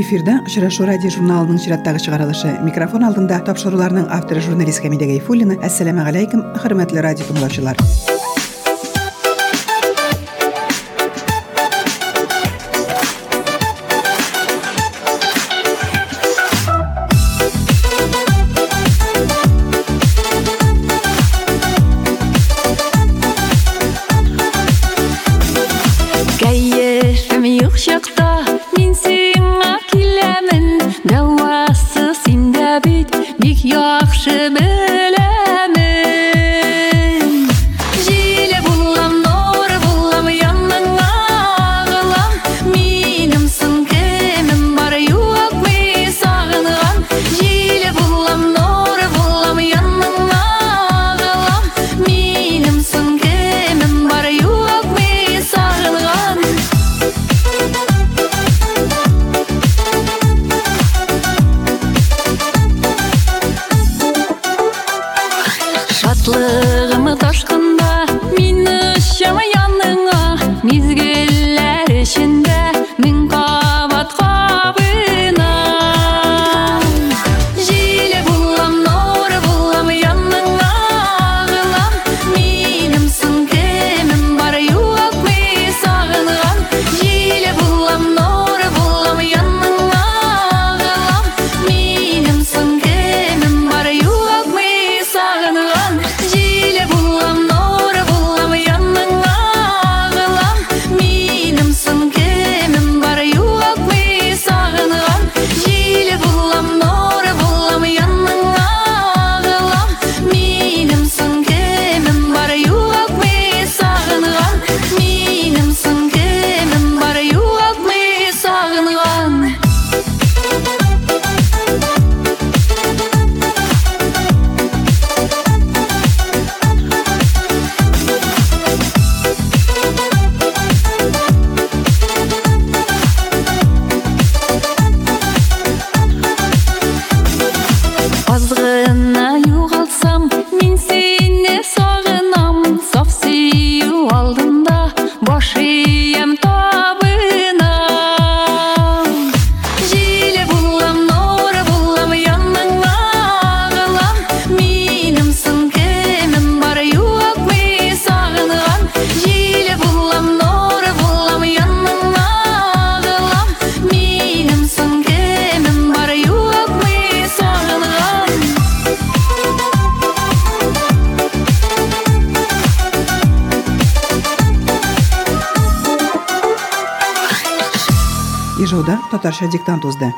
эфирде очрашу радио журналының чираттагы чыгарылышы микрофон алдында тапшыруларның авторы журналист хамида гайфуллина. Ассаламу алейкум радио тыңлаучылар. dar și a dictat de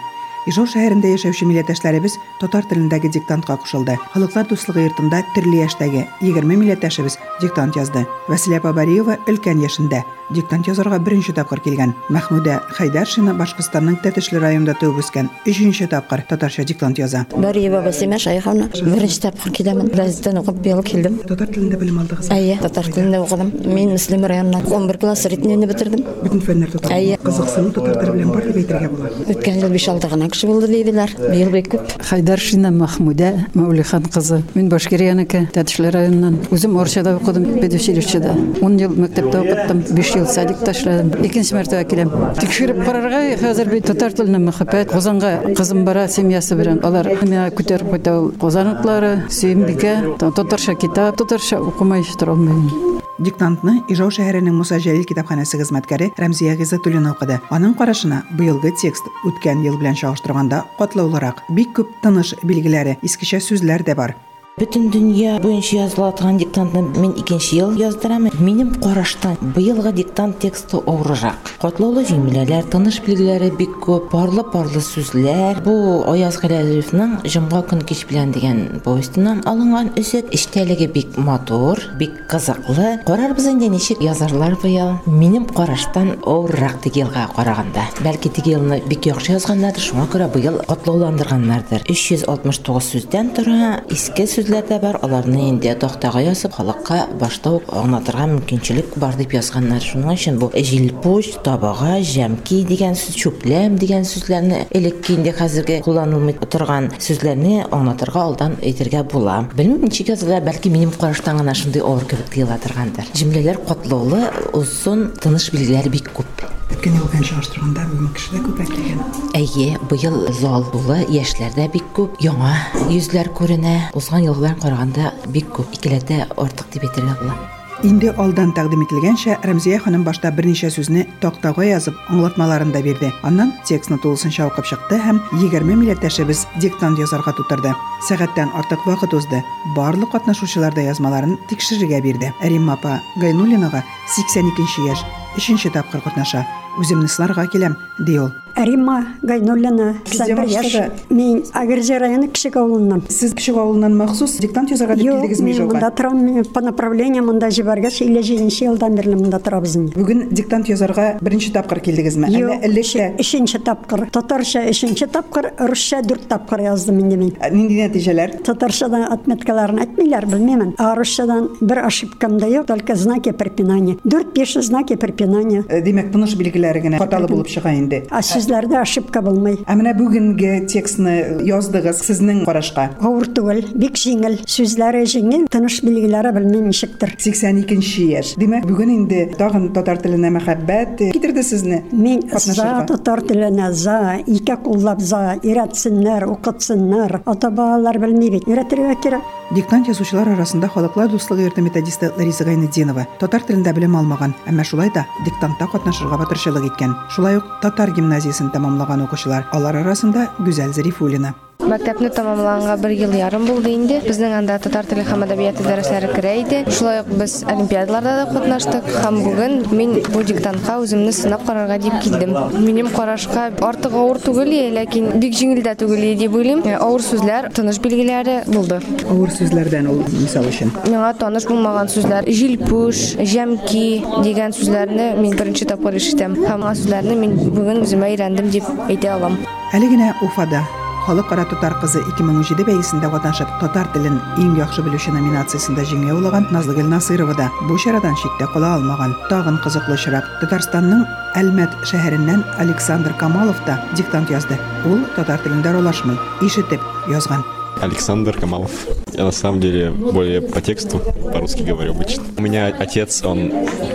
ижау шәһәрендә яшәүче милләттәшләребез татар телендәге диктантка кушылды. Халыклар дуслыгы йортында төрле яшьтәге 20 милләттәшебез диктант язды. Вәсилә бабариева өлкән яшендә диктант язарга беренче тапкыр килгән. Мәхмүдә хәйдәршина башкортстанның тәтешле районында туып үскән. Өченче тапкыр татарча диктант яза. Бариева басима шайховна беренче тапкыр киләмен газеттан укып быел килдем. Татар телендә белем алдыгыз әйе татар телендә укыдым. Мин муслим районыннан 11 класс ритмияне бетердем. Бөтен фәннәр татар. Әйе. Кызыксыну татар теле белән бар дип әйтергә була. Үткән ел 5-6 гына кеше булды диделәр быел бик күп Хайдаршина Махмуда Мәүлихан кызы. Мин Башкирияныке, Тәтешле районыннан. Үзем Орчада укыдым, педучилищеда. 10 ел мәктәптә укыттым, 5 ел садикта эшләдем. Икенче мәртәбә киләм. Тикшереп карарга хәзер бит татар теленә мәхәббәт. Казанга кызым бара семьясы белән. Алар миңа күтәреп кайта ул Казанлыклары, Сөембикә, татарча китап, татарча укымай тора алмыйм. диктантны ижау шәһәренең муса җәлил китапханәсе хезмәткәре рәмзия гыйззәтуллина укыды аның карашына быелгы текст үткән ел белән чагыштырганда катлаулырак бик күп тыныш билгеләре искечә сүзләр дә бар Бүтін дүния бойынша язылатқан диктантны мен икенче ел яздырамын. Минем караштан быелгы диктант тексты авыррак. Катлаулы җөмләләр, тыныш билгеләре бик күп, парлы-парлы сүзләр. Бу Аяз Галязевның Җомга көн кич белән дигән повестеннән алынган үсек эчтәлеге бик матур, бик кызыклы. Карарбыз инде ничек язарлар быел. Минем караштан авыррак теге елга караганда. Бәлки теге елны бик яхшы язганнардыр, шуңа күрә быел катлауландырганнардыр. 369 сүздән тора, иске сүз сүзләр дә бар. Аларны инде тактага язып халыкка башта ук аңлатырга мөмкинчелек бар дип язганнар. Шуның өчен бу җилпуш табага җәмки дигән сүз чүпләм дигән сүзләрне элекке инде хәзерге кулланылмый торган сүзләрне аңлатырга алдан әйтергә була. Белмим ничек язылар бәлки минем караштан гына шундый авыр кебек тоела торгандыр. Җөмләләр катлаулы озын тыныш билгеләре бик күп. Үткән ел белән чагыштырганда бүген кеше дә күбрәк килгән. Әйе, быел зал тулы, яшьләр дә бик күп, яңа йөзләр күренә. Узган ел белән караганда бик күп, икеләтә артык дип әйтергә була. Инде алдан тәкъдим ителгәнчә Рәмзия ханым башта берничә сүзне тактага язып аңлатмаларын да бирде. Аннан текстны тулысынча укып чыкты һәм 20 милләттәшебез диктант язарга тутырды. Сәгатьтән артык вакыт узды. Барлык катнашучылар да язмаларын тикшерергә бирде. Римма апа Гайнуллинага 82 яшь, 3нче тапкыр катнаша. Үземне сынарга киләм, ди ул. Римма Гайнуллина, Бізде 91 яш. башта Мен Агыржы районы Кишек авылынан. Сез кеше авылыннан махсус диктант язарга дип Юк, килдегезме мен монда торам, мен по направлению монда җибәргәч, 57 елдан бирле монда торабыз инде. Бүген диктант язарга беренче тапкыр килдегезме? Әллә Юк, элек тә өченче тапкыр. Татарча өченче тапкыр, русча дүрт тапкыр яздым инде мин. нинди нәтиҗәләр? Татарчадан отметкаларын әйтмиләр, белмәмен. А русчадан ошибкам да только знаки препинания. Дүрт-биш знаки препинания. Э, Димәк, тыныш билгеләре генә хаталы булып чыга инде. А сүзләрдә ошибка булмый. Ә менә бүгенге текстны яздыгыз сезнең карашка. Авыр түгел, бик җиңел. Сүзләре җиңел, тыныш билгеләре белмәм ничектер. 82 яшь. Димәк, бүген инде тагын татар теленә мәхәббәт китерде сезне. Мин за татар теленә за, ике куллап за, өйрәтсеннәр, укытсыннар. Ата-балалар белми бит, өйрәтергә кирәк. Диктант язучылар арасында халыклар дуслыгы йорты методисты Лариса Гайнетдинова татар телендә белем алмаган, әмма шулай да диктантта катнашырга батырчылык иткән. Шулай ук татар гимназиясын тәмамлаган укучылар. Алар арасында Гүзәл Зарифуллина. Мәктәпне тәмамланга бер ел ярым булды инде. Безнең анда татар теле һәм әдәбияты дәресләре керә иде. Шулай ук без олимпиадаларда да катнаштык һәм бүген мин бу диктантка үземне сынап карарга дип килдем. Минем карашка артык авыр түгел, ләкин бик җиңел дә түгел дип уйлыйм. Э, Авыр сүзләр, тыныш билгеләре булды. Авыр сүзләрдән ул мисал өчен. Миңа таныш булмаган сүзләр, җилпуш, җәмки дигән сүзләрне мин беренче тапкыр ишетәм. Һәм сүзләрне мин бүген үземә өйрәндем дип әйтә алам. Әле генә Уфада Халыкара татар кызы 2017 бәйгесендә катнашып, татар телен иң яхшы белүче номинациясендә җиңү яулаган Назлыгөл Насырова да бу чарадан читтә кала алмаган. Тагын кызыклы очрак. Татарстанның Әлмәт шәһәреннән Александр Камалов та диктант язды. Ул татар телендә ролашмый, ишетеп язган. Александр Камалов. Я на самом деле более по тексту, по-русски говорю обычно. У меня отец, он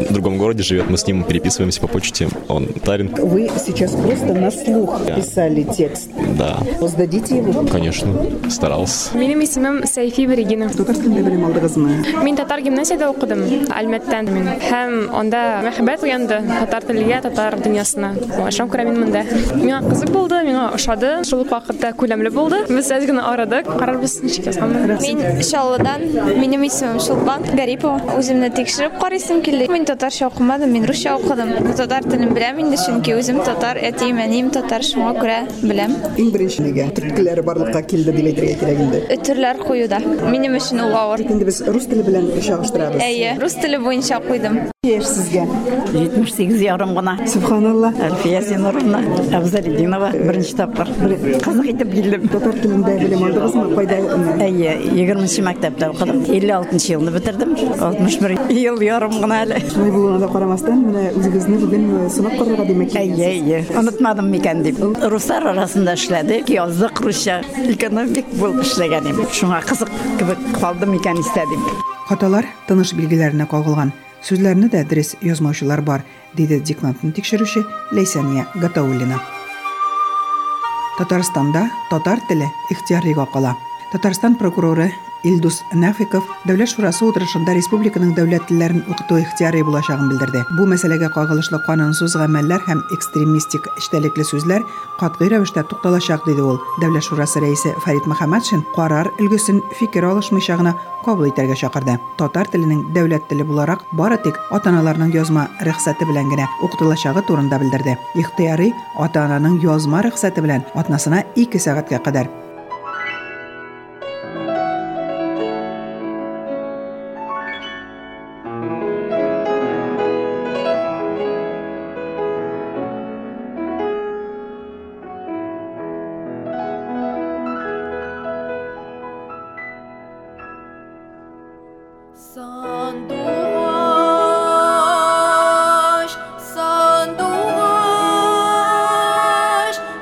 в другом городе живет, мы с ним переписываемся по почте, он татарин. Вы сейчас просто на слух Да. писали текст. Да, Сдадите его? конечно, старался. Минем исемем Сәйфи Берегина. Татар телендә белем алдыгызмы? Мин татар гимназияда укыдым, Әлмәттән мин. Һәм анда мәхәббәт уянды татар теленә, татар дөньясына. Шуңа күрә мин монда. Миңа кызык булды, миңа ошады. Шул ук вакытта күләмле булды. Без әз генә арадык. Карарбыз ничек язганмын. Мин Чаллыдан, минем исемем Шулпан Гарипова. Үземне тикшереп карыйсым килде. Мин татарча укымадым, мин русча укыдым. Татар телен беләм инде, чөнки үзем татар, әтием, әнием татар, шуңа күрә беләм. Иң беренче нигә төркиләре барлыкка килде дип әйтергә кирәк инде. Өтерләр куюда. Минем өчен ул авыр. Инде без рус теле белән чагыштырабыз. Әйе, рус теле буенча куйдым. Yer sizga. 78 yavrum gona. Subhanallah. Alfiya Sinurovna Abzalidinova birinchi topqir qiziq etib bildim. Tatar tilinde bilim aldınızmı? Fayda Ayya, 20 maktabda o'qidim. 56 yılını bitirdim. 61 yıl yarım gona hali. Shunday bo'lganiga qaramasdan mana o'zingizni bugun e, sinab qarorga demak. Ayya, ayya. Unutmadim ekan deb. Ruslar arasında ishladik, yozdik ruscha. Ekonomik bo'lib ishlaganim. Shunga qiziq qilib qoldim ekan istedik. Xatolar tanish bilgilarına qolgan. Сүзләрне дә дөрес язмаучылар бар, диде диктантны тикшерүче Ләйсәния Гатауллина. Татарстанда татар теле ихтиярыйга кала. Татарстан прокуроры Илдус Нафиков Дәүләт шурасы утырышында республиканың дәүләт телләрен укыту ихтияры булачагын белдерде. Бу мәсьәләгә кагылышлы канунсыз гамәлләр һәм экстремистик эчтәлекле сүзләр катгый рәвештә тукталачак диде ул. Дәүләт шурасы рәисе Фарид Мөхәммәтшин карар өлгесен фикер алышмыйча гына кабул итәргә чакырды. Татар теленең дәүләт теле буларак бары тик ата-аналарның язма рөхсәте белән генә укытылачагы турында белдерде. Ихтыярый ата-ананың язма рөхсәте белән атнасына 2 сәгатькә кадәр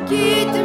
Quitte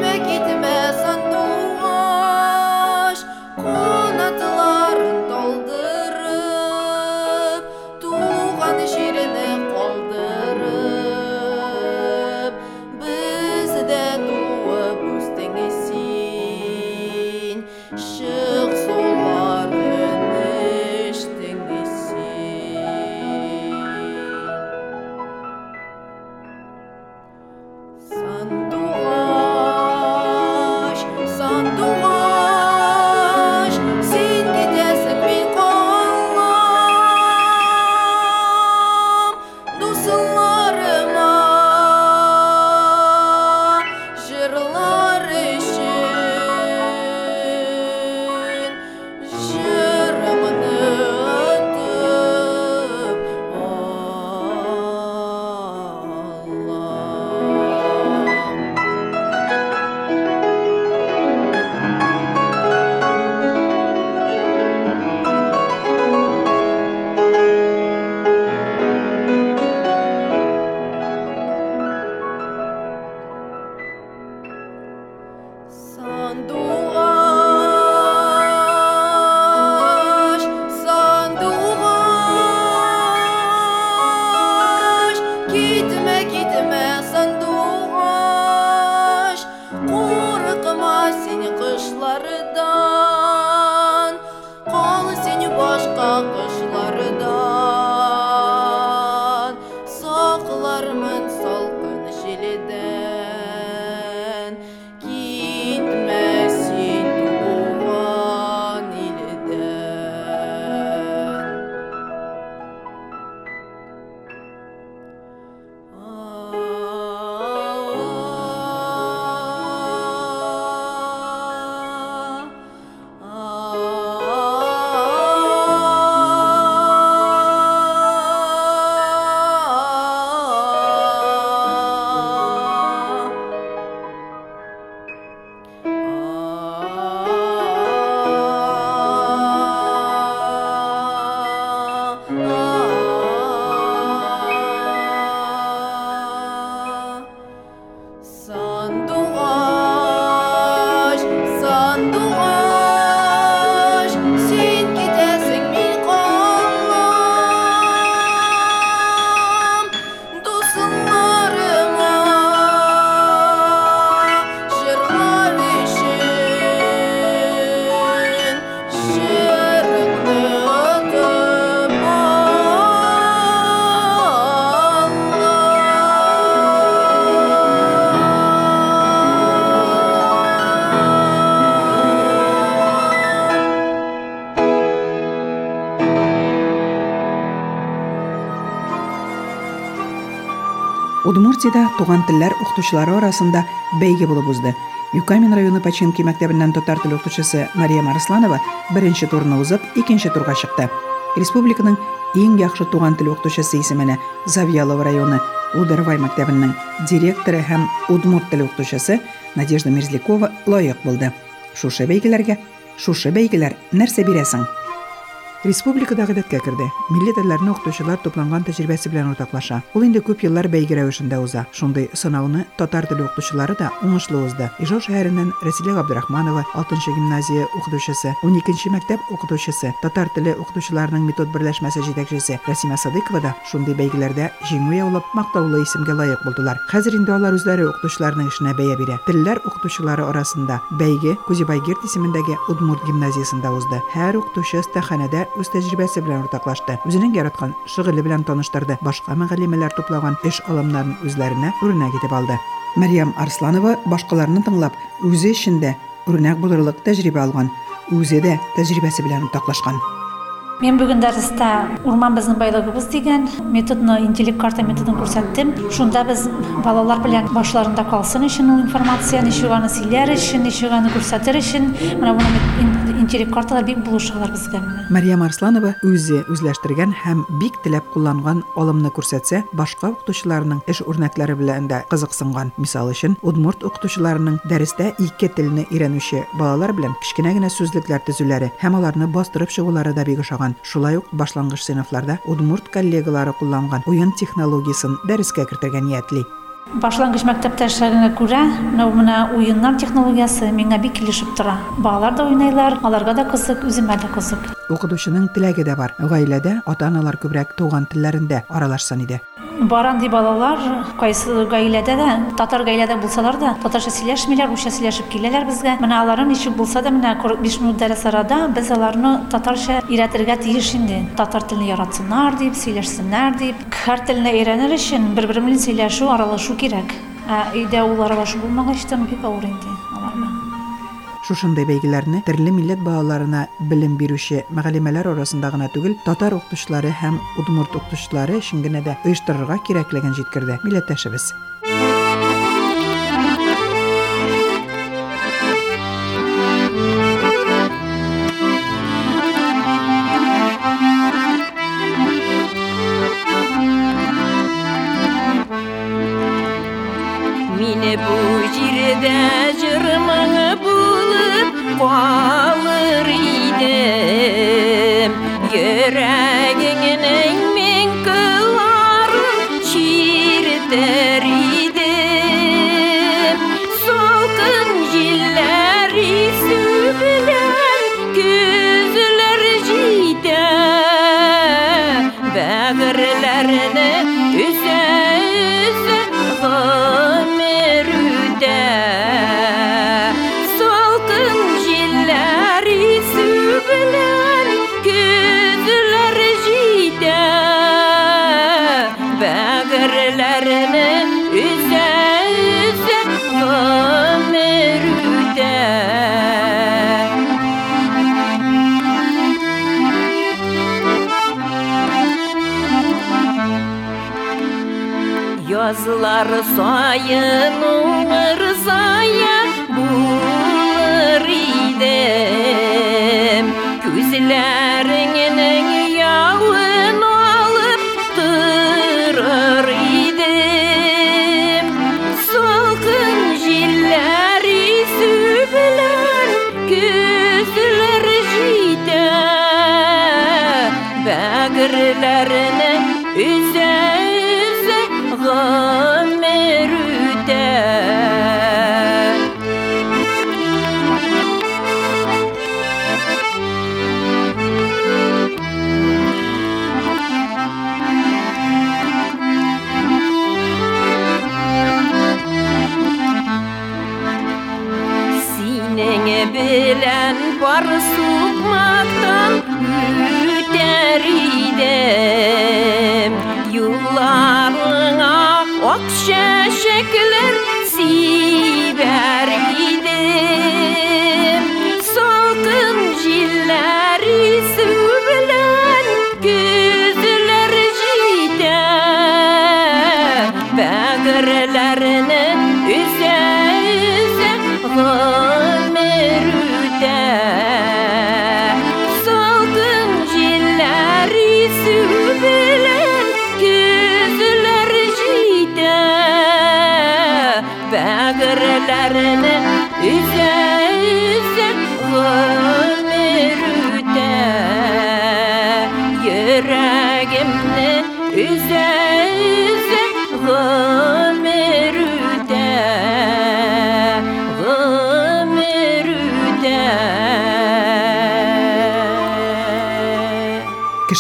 туган телләр укытучылары арасында бәйге булып узды. Юкамин районы Пачинки мәктәбеннән татар теле укытучысы Мария Марсланова беренче турны узып, икенче турга чыкты. Республиканың иң яхшы туган тел укытучысы исеменә Завьялова районы Ударвай мәктәбенең директоры һәм Удмурт теле укытучысы Надежда Мерзлякова лаек булды. Шушы бәйгеләргә, шушы бәйгеләр нәрсә бирәсең? Республикада гадәткә керде. Милли телләрне укытучылар тупланган тәҗрибәсе белән уртаклаша. Ул инде күп еллар бәйге рәвешендә уза. Шундый сынауны татар теле укытучылары да уңышлы узды. Ижау шәһәреннән Рәсилә Габдрахманова 6 гимназия укытучысы, 12 мәктәп укытучысы, татар теле укытучыларының метод берләшмәсе җитәкчесе Расима Садыкова да шундый бәйгеләрдә җиңү яулап мактаулы исемгә лаек булдылар. Хәзер инде алар үзләре укытучыларның эшенә бәя бирә. Телләр укытучылары арасында бәйге Кузибайгерт исемендәге Удмурт гимназиясендә узды. Һәр укытучы стаханәдә үз тәҗрибәсе белән уртаклашты. Үзенең яраткан шөгыле белән таныштырды. Башка мәгълүматлар туплаган эш алымнарын үзләренә үрнәк итеп алды. Мәрьям Арсланова башкаларны тыңлап, үзе эшендә үрнәк булырлык тәҗрибә алган. Үзе дә тәҗрибәсе белән уртаклашкан. Мен бүген дәрестә урман безнең байлыгыбыз дигән методны интеллект карта методын күрсәттем. Шунда без балалар белән башларында калсын өчен ул информацияны ничек аны сөйләр өчен, ничек аны күрсәтер өчен, менә буны интеллект карталар бик булышалар безгә менә Марьям Арсланова үзе үзләштергән һәм бик теләп кулланган алымны күрсәтсә, башка укытучыларның эш үрнәкләре белән дә кызыксынган. Мисал өчен, Удмурт укытучыларының дәрестә ике телне өйрәнүче балалар белән кечкенә генә сүзлекләр төзүләре һәм аларны бастырып чыгулары да бик ошаган. Шулай ук башлангыч сыйныфларда Удмурт коллегалары кулланган уен технологиясын дәрескә кертергә ниятли. башлангыч мәктәптә эшләгәнгә күрә менә менә уеннар технологиясы миңа бик килешеп тора балалар да уйнайлар аларга да кызык үземә дә кызык Укытучының теләге дә бар. Гаиләдә ата-аналар күбрәк туган телләрендә аралашсын иде. бар андый балалар кайсы гаиләдә дә татар гаиләдә булсалар да татарча сөйләшмиләр русча сөйләшеп киләләр безгә менә аларны ничек булса да менә 45 минут дәрес арада без аларны татарча өйрәтергә тиеш инде татар телен яратсыннар дип сөйләшсеннәр дип һәр телне өйрәнер өчен бер-бер белән сөйләшү аралашу кирәк ә өйдә ул аралашу булмагач та бик авыр инде аларга Шушындай бәйгеләрне төрле милләт балаларына белем бирүче мәгълүмалар арасында гына түгел, татар укытучылары һәм удмурт укытучылары өчен генә дә оештырырга кирәклеген җиткерде милләттәшебез. Arzaya no arzaya bulur idem Güzlerini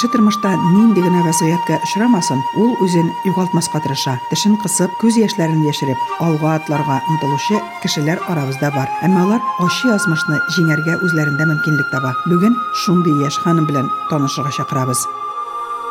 Кеше тормышта нинди генә вазгыятькә очрамасын, ул үзен югалтмаска тырыша. Тешен кысып, күз яшьләрен яшереп, алга атларга омтылучы кешеләр арабызда бар. Әмма алар ачы язмышны җиңәргә үзләрендә мөмкинлек таба. Бүген шундый яшь ханым белән танышырга чакырабыз.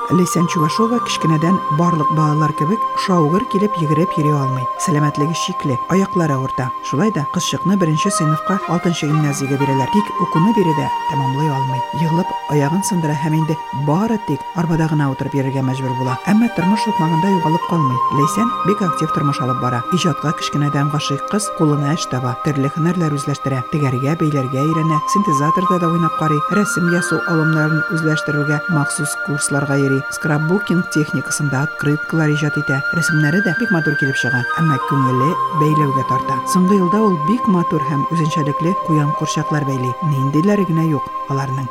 Лейсән Чувашова кичкенәдән барлык балалар кебек шаугыр килеп йөгереп йөри алмый. Сәламәтлеге шикле, аяклары авырта. Шулай да кызчыкны беренче сыйныфка 6 гимназиягә бирәләр. Тик укуны биредә тәмамлый алмый. Егылып аягын сындыра һәм бары тик арбада гына утырып йөрергә мәҗбүр була. Әмма тормыш укмагында югалып калмый. Лейсән бик актив тормыш алып бара. Иҗатка кичкенәдән гашыйк кыз кулына эш таба, төрле һөнәрләр үзләштерә. Тегәргә, бәйләргә өйрәнә, синтезаторда да уйнап карый, рәсем ясау алымнарын үзләштерүгә махсус курсларга йөри. Скрапбукинг техникасында открыткалар иҗат итә. Рәсемнәре дә бик матур килеп чыга, әмма күңеле бәйләүгә тарта. Соңгы елда ул бик матур һәм үзенчәлекле куян курчаклар бәйли. Ниндиләре генә юк аларның.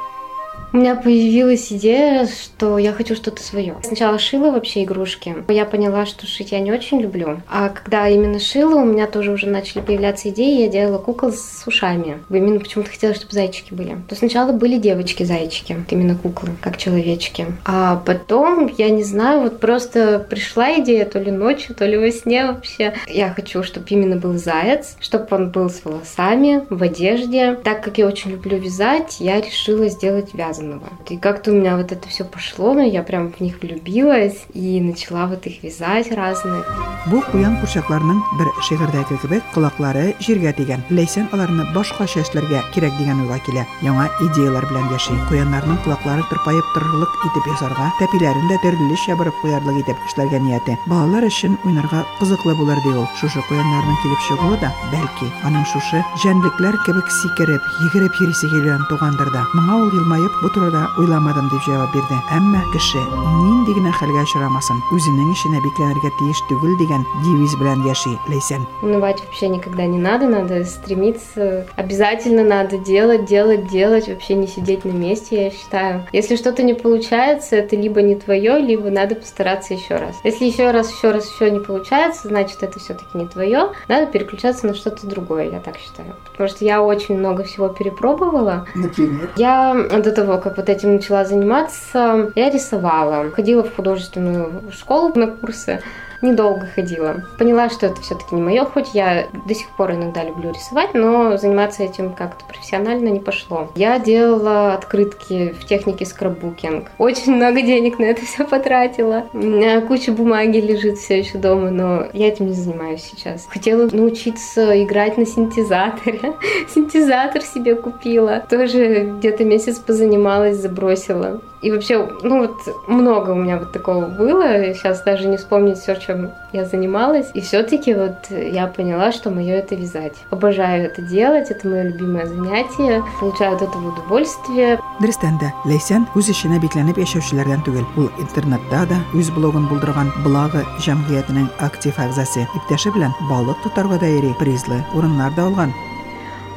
У меня появилась идея, что я хочу что-то свое. Сначала шила вообще игрушки. Я поняла, что шить я не очень люблю. А когда именно шила, у меня тоже уже начали появляться идеи. Я делала кукол с ушами. Именно почему-то хотела, чтобы зайчики были. То сначала были девочки-зайчики, именно куклы, как человечки. А потом, я не знаю, вот просто пришла идея то ли ночью, то ли во сне вообще. Я хочу, чтобы именно был заяц, чтобы он был с волосами, в одежде. Так как я очень люблю вязать, я решила сделать вязаного. И как-то у меня вот это все пошло, но я прям в них влюбилась и начала вот их вязать разных. Бу куян курчакларның бер шигырьдәге кебек колаклары җиргә тигән. Ләйсән аларны башка чәчләргә кирәк дигән уйга килә. Яңа идеялар белән яши. Куяннарның колаклары тырпаеп торырлык итеп ясарга, тәпиләрен дә төрлечә борып куярлык итеп эшләргә нияте. Балалар өчен уйнарга кызыклы булыр ди. Шушы куяннарның килеп чыгуы да, бәлки, аның шушы җәнлекләр кебек сикереп, йөгереп йөрисе килгән тугандыр да. Моңа ул елмаеп, бу турыда уйламадым дип җавап бирде. Әмма кеше нинди генә хәлгә очрамасын, үзенең эшенә бикләнергә тиеш түгел дигән девиз белән яши Ләйсән. Унывать вообще никогда не надо, надо стремиться. Обязательно надо делать, делать, делать, вообще не сидеть на месте, я считаю. Если что-то не получается, это либо не твое, либо надо постараться еще раз. Если еще раз, еще раз, еще не получается, значит это все-таки не твое, надо переключаться на что-то другое, я так считаю. Потому что я очень много всего перепробовала. Например? Я до того, как вот этим начала заниматься, я рисовала. Ходила в художественную школу на курсы недолго ходила. Поняла, что это все-таки не мое, хоть я до сих пор иногда люблю рисовать, но заниматься этим как-то профессионально не пошло. Я делала открытки в технике скраббукинг. Очень много денег на это все потратила. У меня куча бумаги лежит все еще дома, но я этим не занимаюсь сейчас. Хотела научиться играть на синтезаторе. Синтезатор себе купила. Тоже где-то месяц позанималась, забросила. И вообще, ну вот много у меня вот такого было. Сейчас даже не вспомнить все, чем я занималась. И все-таки вот я поняла, что мое это вязать. Обожаю это делать, это мое любимое занятие. Получаю от этого удовольствие. Дөрестән дә Ләйсән үз эшенә бикләнеп яшәүчеләрдән түгел. Ул интернетта да үз блогын булдырган Благы җәмгыятенең актив әгъзасы. Иптәше белән балык тотарга да йөри, призлы урыннар да.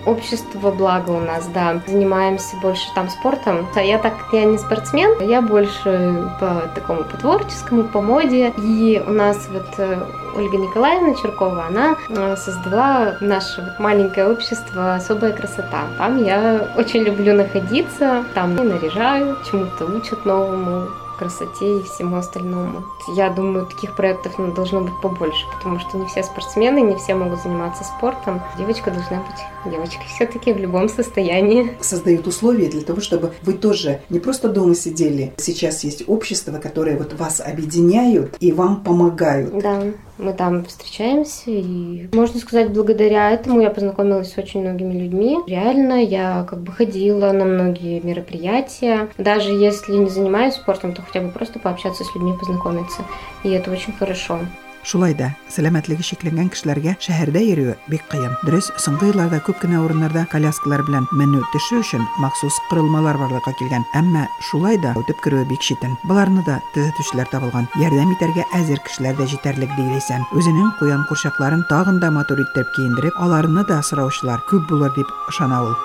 Общество благо у нас, да. Занимаемся больше там спортом. А я так, я не спортсмен, я больше по такому по творческому, по моде. И у нас вот э, Ольга Николаевна Черкова, она э, создала наше вот маленькое общество «Особая красота». Там я очень люблю находиться, там и наряжаю, чему-то учат новому красоте и всему остальному. Я думаю, таких проектов ну, должно быть побольше, потому что не все спортсмены, не все могут заниматься спортом. Девочка должна быть девочкой все-таки в любом состоянии. Создают условия для того, чтобы вы тоже не просто дома сидели. Сейчас есть общество, которое вот вас объединяют и вам помогают. Да, мы там встречаемся, и можно сказать, благодаря этому я познакомилась с очень многими людьми. Реально, я как бы ходила на многие мероприятия. Даже если не занимаюсь спортом, то хотя бы просто пообщаться с людьми, познакомиться. И это очень хорошо. Шулай да, сәламәтлеге шикләнгән кешеләргә шәһәрдә йөрүе бик кыен. Дөрес, соңгы елларда күп кенә урыннарда коляскалар белән менү төшү өчен махсус кырылмалар барлыкка килгән. Әмма шулай да үтеп керүе бик читен. Буларны да төзәтүчеләр табылган. Ярдәм итәргә әзер кешеләр дә җитәрлек дийләсән. Үзенең куян курчакларын тагын да матур итеп киендереп, аларны да сораучылар күп булыр дип ышана ул.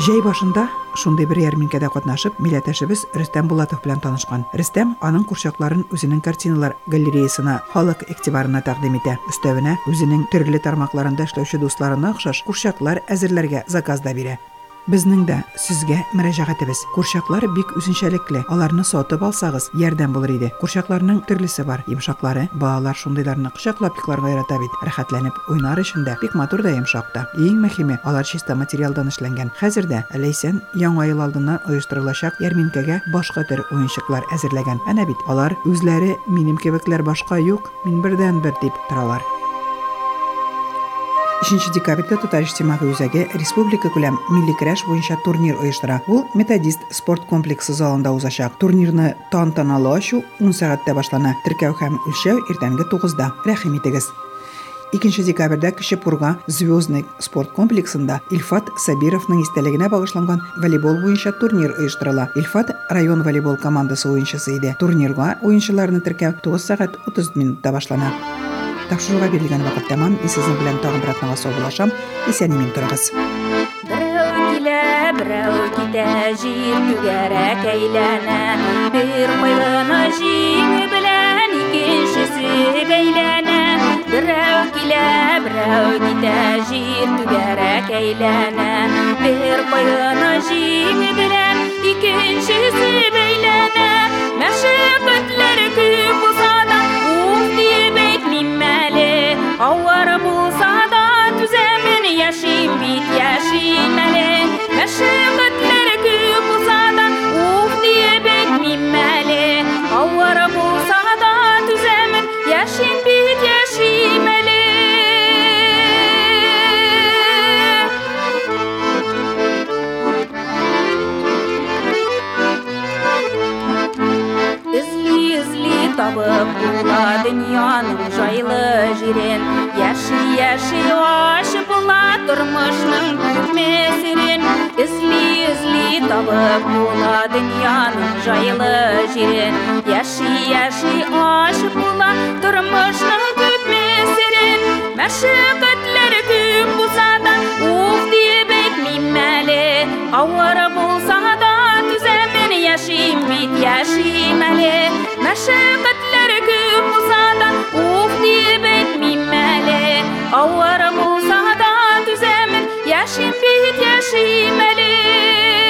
Җәй башында шундый бер ярминкәдә катнашып, милләтәшебез Рөстәм Булатов белән танышкан. Рөстәм аның курчакларын үзенең картиналар галереясына, халык игътибарына тәкъдим итә. Өстәвенә үзенең төрле тармакларында эшләүче дусларына охшаш курчаклар әзерләргә заказ да бирә. Безнең дә сезгә мөрәҗәгатебез. Курчаклар бик үзенчәлекле. Аларны сатып алсагыз, ярдәм булыр иде. Курчакларның төрлесе бар. Йомшаклары, балалар шундыйларны кочаклап йокларга ярата бит. Рәхәтләнеп уйнар өчен дә бик матур да йомшак та. Иң мөһиме, алар чиста материалдан эшләнгән. Хәзер дә Ләйсән яңа ел алдыннан оештырылачак ярминкәгә башка төр уенчыклар әзерләгән. Әнә бит алар үзләре минем кебекләр башка юк, мин бердән бер дип торалар. 3 декабрьдә Татар иҗтимагый үзәге республика күләм милли көрәш буенча турнир оештыра. Ул Методист спорт комплексы залында узачак. Турнирны тантаналы ачу 10 сәгатьтә башлана. Теркәү һәм үлчәү иртәнге 9-да. Рәхим итегез. 2 декабрьдә Кече Пурга Звездный спорт комплексында Илфат Сабировның истәлегенә багышланган волейбол буенча турнир оештырыла. Илфат район волейбол командасы уенчысы иде. Турнирга уенчыларны теркәү 9 сәгать 30 минутта башлана. Тапшыруга бирелгән вакыт тәмам. Мин сезнең белән тагын бер атнага саубуллашам. Исән имин торыгыз. Берәү килә, берәү китә, җир түгәрәк әйләнә. Бер кайгыны җиңе белән икенчесе бәйләнә. Берәү килә, берәү китә, җир түгәрәк әйләнә. Бер кайгыны җиңе белән икенчесе бәйләнә. Мәшәкатьләр күп әле. Авыр булса да түзәмен яшим бит яшим әле. табып була дөньяның жайлы җирен Яши, яши ашып була тормышның күпме серен Эзли, эзли табып була дөньяның жайлы җирен Яши, яши ашып була тормышның күпме серен Мәшәкатьләр күп булса да, уф дип әйтмим әле Авыр булса да يشيم بيت يشيم عليه مشاقة ركوب مصعدة وفي بيت مين مالي أورا مصعدة تزامن يشيم بيت يشيم عليه